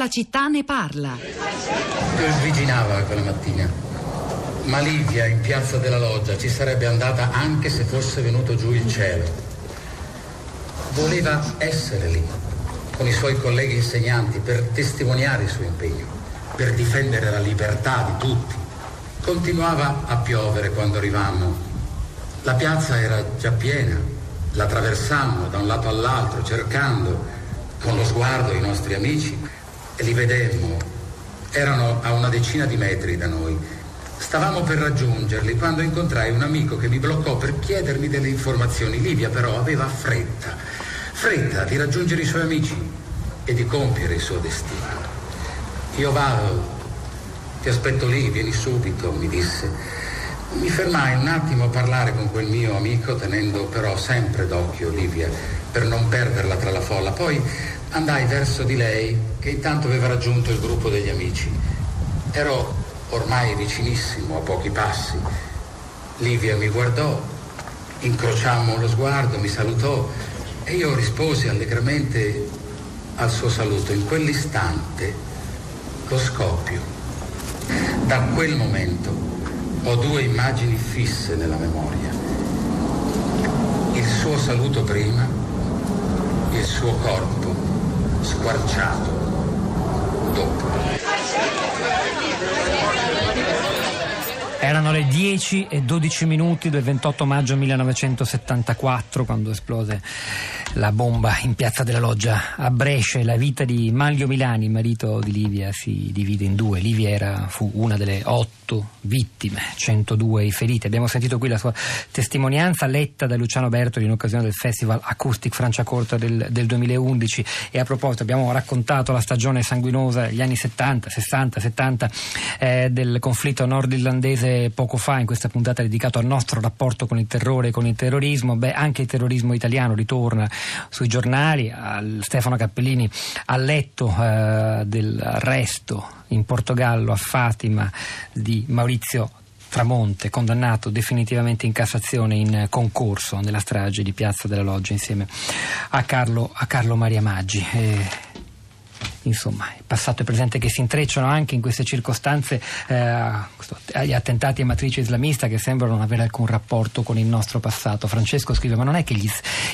la città ne parla. Sviginava quella mattina. Ma Livia in piazza della loggia ci sarebbe andata anche se fosse venuto giù il cielo. Voleva essere lì, con i suoi colleghi insegnanti, per testimoniare il suo impegno, per difendere la libertà di tutti. Continuava a piovere quando arrivammo. La piazza era già piena. La traversammo da un lato all'altro, cercando con lo sguardo i nostri amici e li vedemmo. Erano a una decina di metri da noi. Stavamo per raggiungerli quando incontrai un amico che mi bloccò per chiedermi delle informazioni. Livia però aveva fretta, fretta di raggiungere i suoi amici e di compiere il suo destino. Io vado, ti aspetto lì, vieni subito, mi disse. Mi fermai un attimo a parlare con quel mio amico, tenendo però sempre d'occhio Livia per non perderla tra la folla. Poi andai verso di lei, che intanto aveva raggiunto il gruppo degli amici. Ero ormai vicinissimo, a pochi passi. Livia mi guardò, incrociammo lo sguardo, mi salutò e io risposi allegramente al suo saluto. In quell'istante lo scoppio. Da quel momento ho due immagini fisse nella memoria. Il suo saluto prima il suo corpo squarciato dopo. Erano le 10 e 12 minuti del 28 maggio 1974 quando esplose la bomba in piazza della Loggia a Brescia. La vita di Manlio Milani, marito di Livia, si divide in due. Livia era, fu una delle otto vittime, 102 i feriti. Abbiamo sentito qui la sua testimonianza letta da Luciano Bertoli in occasione del Festival Acoustic Franciacorta del, del 2011. E a proposito, abbiamo raccontato la stagione sanguinosa, gli anni 70, 60, 70 eh, del conflitto nordirlandese poco fa in questa puntata dedicata al nostro rapporto con il terrore e con il terrorismo. Beh, anche il terrorismo italiano ritorna sui giornali. Stefano Cappellini ha letto eh, dell'arresto in Portogallo a Fatima di Maurizio Tramonte, condannato definitivamente in Cassazione in concorso nella strage di Piazza della Loggia insieme a Carlo, a Carlo Maria Maggi. E insomma, passato e presente che si intrecciano anche in queste circostanze eh, agli attentati a matrice islamista che sembrano non avere alcun rapporto con il nostro passato. Francesco scrive: Ma non è che gli,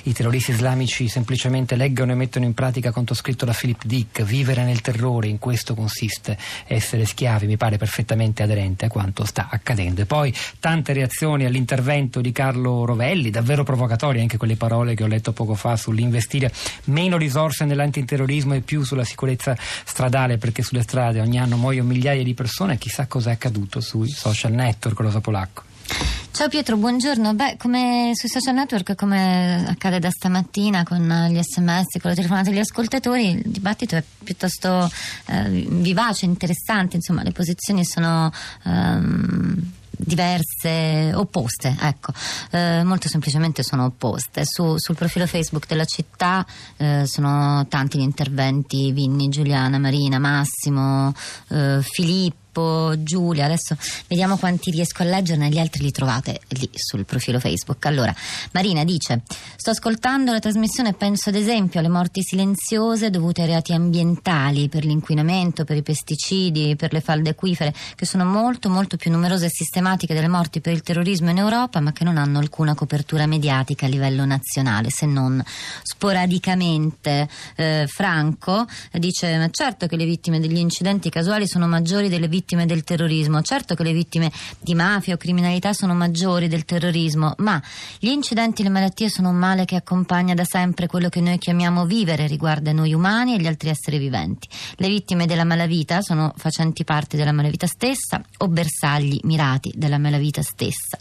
i terroristi islamici semplicemente leggano e mettono in pratica quanto scritto da Philip Dick? Vivere nel terrore, in questo consiste essere schiavi. Mi pare perfettamente aderente a quanto sta accadendo. E poi tante reazioni all'intervento di Carlo Rovelli, davvero provocatori, anche quelle parole che ho letto poco fa sull'investire meno risorse nell'antiterrorismo e più sulla sicurezza sicurezza stradale perché sulle strade ogni anno muoiono migliaia di persone, chissà cosa è accaduto sui social network, Rosa Polacco. Ciao Pietro, buongiorno. Beh, come sui social network, come accade da stamattina con gli sms, con le telefonate degli ascoltatori, il dibattito è piuttosto eh, vivace, interessante, insomma, le posizioni sono. Ehm, diverse, opposte, ecco, eh, molto semplicemente sono opposte. Su, sul profilo Facebook della città eh, sono tanti gli interventi, Vinni, Giuliana, Marina, Massimo, eh, Filippo. Filippo, Giulia, adesso vediamo quanti riesco a leggerne, gli altri li trovate lì sul profilo Facebook. Allora, Marina dice: Sto ascoltando la trasmissione e penso ad esempio alle morti silenziose dovute ai reati ambientali, per l'inquinamento, per i pesticidi, per le falde acquifere, che sono molto molto più numerose e sistematiche delle morti per il terrorismo in Europa, ma che non hanno alcuna copertura mediatica a livello nazionale, se non sporadicamente. Eh, Franco dice: Ma certo che le vittime degli incidenti casuali sono maggiori delle vittime vittime del terrorismo. Certo che le vittime di mafia o criminalità sono maggiori del terrorismo, ma gli incidenti e le malattie sono un male che accompagna da sempre quello che noi chiamiamo vivere, riguarda noi umani e gli altri esseri viventi. Le vittime della malavita sono facenti parte della malavita stessa o bersagli mirati della malavita stessa.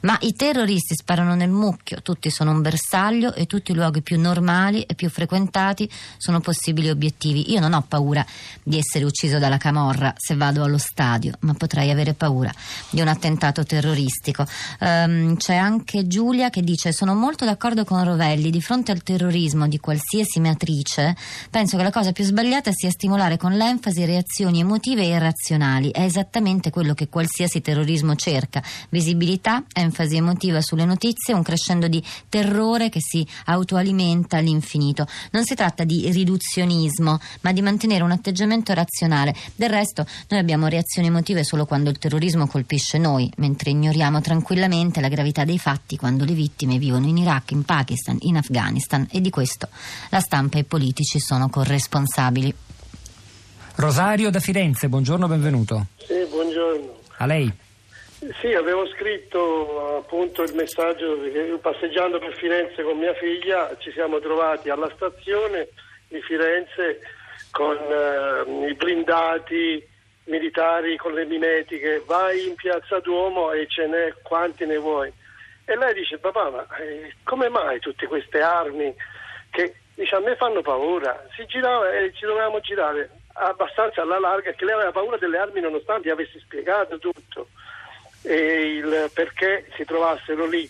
Ma i terroristi sparano nel mucchio, tutti sono un bersaglio e tutti i luoghi più normali e più frequentati sono possibili obiettivi. Io non ho paura di essere ucciso dalla camorra se vado allo stadio, ma potrei avere paura di un attentato terroristico. Um, c'è anche Giulia che dice sono molto d'accordo con Rovelli, di fronte al terrorismo di qualsiasi matrice, penso che la cosa più sbagliata sia stimolare con l'enfasi reazioni emotive e irrazionali. È esattamente quello che qualsiasi terrorismo cerca, visibilità, enfasi emotiva sulle notizie, un crescendo di terrore che si autoalimenta all'infinito. Non si tratta di riduzionismo, ma di mantenere un atteggiamento razionale. Del resto, noi abbiamo reazioni emotive solo quando il terrorismo colpisce noi, mentre ignoriamo tranquillamente la gravità dei fatti quando le vittime vivono in Iraq, in Pakistan, in Afghanistan e di questo la stampa e i politici sono corresponsabili. Rosario da Firenze, buongiorno, benvenuto. Sì, buongiorno. A lei. Sì, avevo scritto appunto il messaggio che passeggiando per Firenze con mia figlia ci siamo trovati alla stazione di Firenze con eh, i blindati militari con le mimetiche, vai in piazza Duomo e ce n'è quanti ne vuoi. E lei dice, papà, ma eh, come mai tutte queste armi che dice, a me fanno paura? Si girava e ci dovevamo girare abbastanza alla larga che lei aveva paura delle armi nonostante avessi spiegato tutto e il perché si trovassero lì.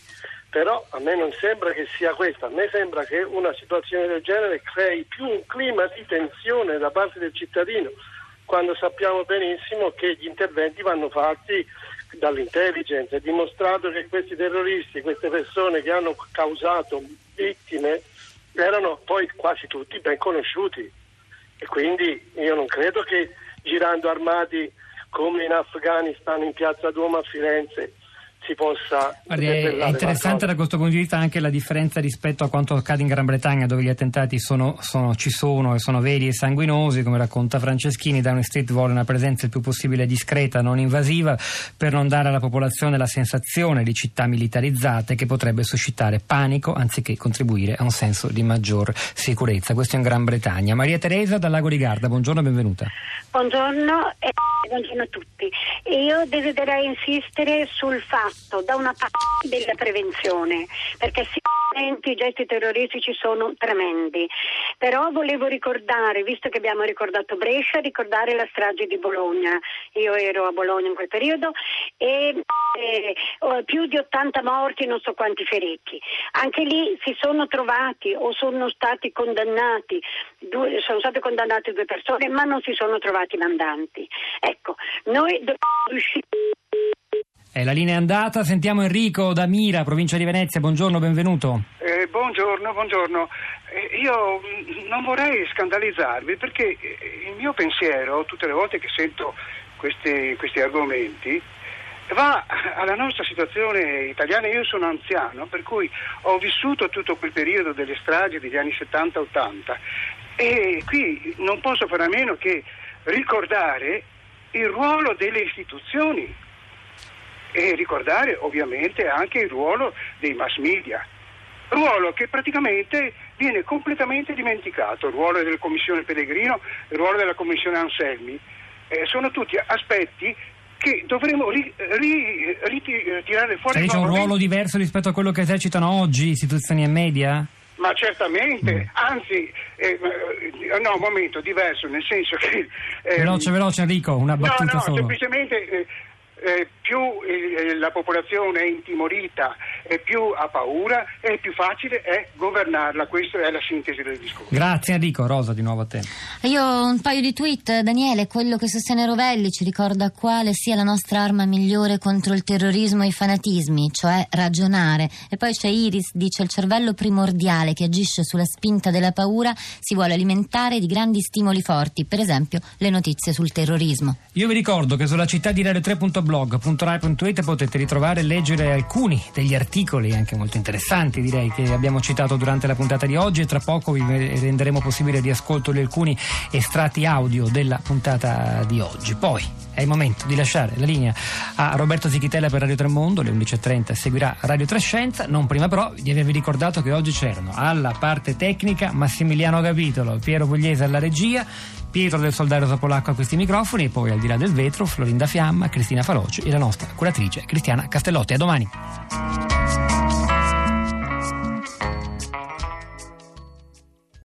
Però a me non sembra che sia questo, a me sembra che una situazione del genere crei più un clima di tensione da parte del cittadino, quando sappiamo benissimo che gli interventi vanno fatti dall'intelligence. È dimostrato che questi terroristi, queste persone che hanno causato vittime, erano poi quasi tutti ben conosciuti. E quindi io non credo che girando armati come in Afghanistan, in piazza Duomo a Firenze, si possa Guardi, è interessante da questo punto di vista anche la differenza rispetto a quanto accade in Gran Bretagna dove gli attentati sono, sono, ci sono e sono veri e sanguinosi come racconta Franceschini Downing Street vuole una presenza il più possibile discreta non invasiva per non dare alla popolazione la sensazione di città militarizzate che potrebbe suscitare panico anziché contribuire a un senso di maggior sicurezza. Questo in Gran Bretagna. Maria Teresa dal Lago di Garda buongiorno e benvenuta. Buongiorno e buongiorno a tutti io desidererei insistere sul fatto da una parte della prevenzione, perché sicuramente i gesti terroristici sono tremendi, però volevo ricordare, visto che abbiamo ricordato Brescia, ricordare la strage di Bologna. Io ero a Bologna in quel periodo e eh, più di 80 morti, non so quanti feriti. Anche lì si sono trovati o sono stati condannati, due, sono state condannate due persone, ma non si sono trovati mandanti. Ecco, noi dobbiamo riuscire eh, la linea è andata, sentiamo Enrico da Mira, provincia di Venezia, buongiorno, benvenuto. Eh, buongiorno, buongiorno. Eh, io mm, non vorrei scandalizzarvi perché eh, il mio pensiero, tutte le volte che sento questi, questi argomenti, va alla nostra situazione italiana. Io sono anziano, per cui ho vissuto tutto quel periodo delle stragi degli anni 70-80 e qui non posso fare a meno che ricordare il ruolo delle istituzioni e ricordare ovviamente anche il ruolo dei mass media, ruolo che praticamente viene completamente dimenticato, il ruolo della Commissione Pellegrino, il ruolo della Commissione Anselmi, eh, sono tutti aspetti che dovremo ri, ri, ritirare fuori. Lei c'è un ruolo diverso rispetto a quello che esercitano oggi istituzioni e media? Ma certamente, mm. anzi, eh, eh, no, un momento diverso, nel senso che... Eh, veloce, veloce Enrico, una battuta no, no, solo. semplicemente eh, eh, più eh, la popolazione è intimorita e più ha paura e più facile è governarla. Questa è la sintesi del discorso. Grazie Enrico. Rosa, di nuovo a te. Io ho un paio di tweet. Daniele, quello che sostiene Rovelli ci ricorda quale sia la nostra arma migliore contro il terrorismo e i fanatismi, cioè ragionare. E poi c'è Iris, dice il cervello primordiale che agisce sulla spinta della paura si vuole alimentare di grandi stimoli forti, per esempio le notizie sul terrorismo. Io vi ricordo che sulla città di radio3.blog blog.rai.it potete ritrovare e leggere alcuni degli articoli anche molto interessanti direi che abbiamo citato durante la puntata di oggi. E tra poco vi renderemo possibile di ascolto di alcuni estratti audio della puntata di oggi. Poi è il momento di lasciare la linea a Roberto Zichitella per Radio Tremondo, alle 11.30 seguirà Radio Trescenza, non prima però di avervi ricordato che oggi c'erano alla parte tecnica Massimiliano Capitolo, Piero Pugliese alla regia, Pietro del Soldario Polacco a questi microfoni e poi al di là del vetro Florinda Fiamma, Cristina Faloci e la nostra curatrice Cristiana Castellotti. A domani.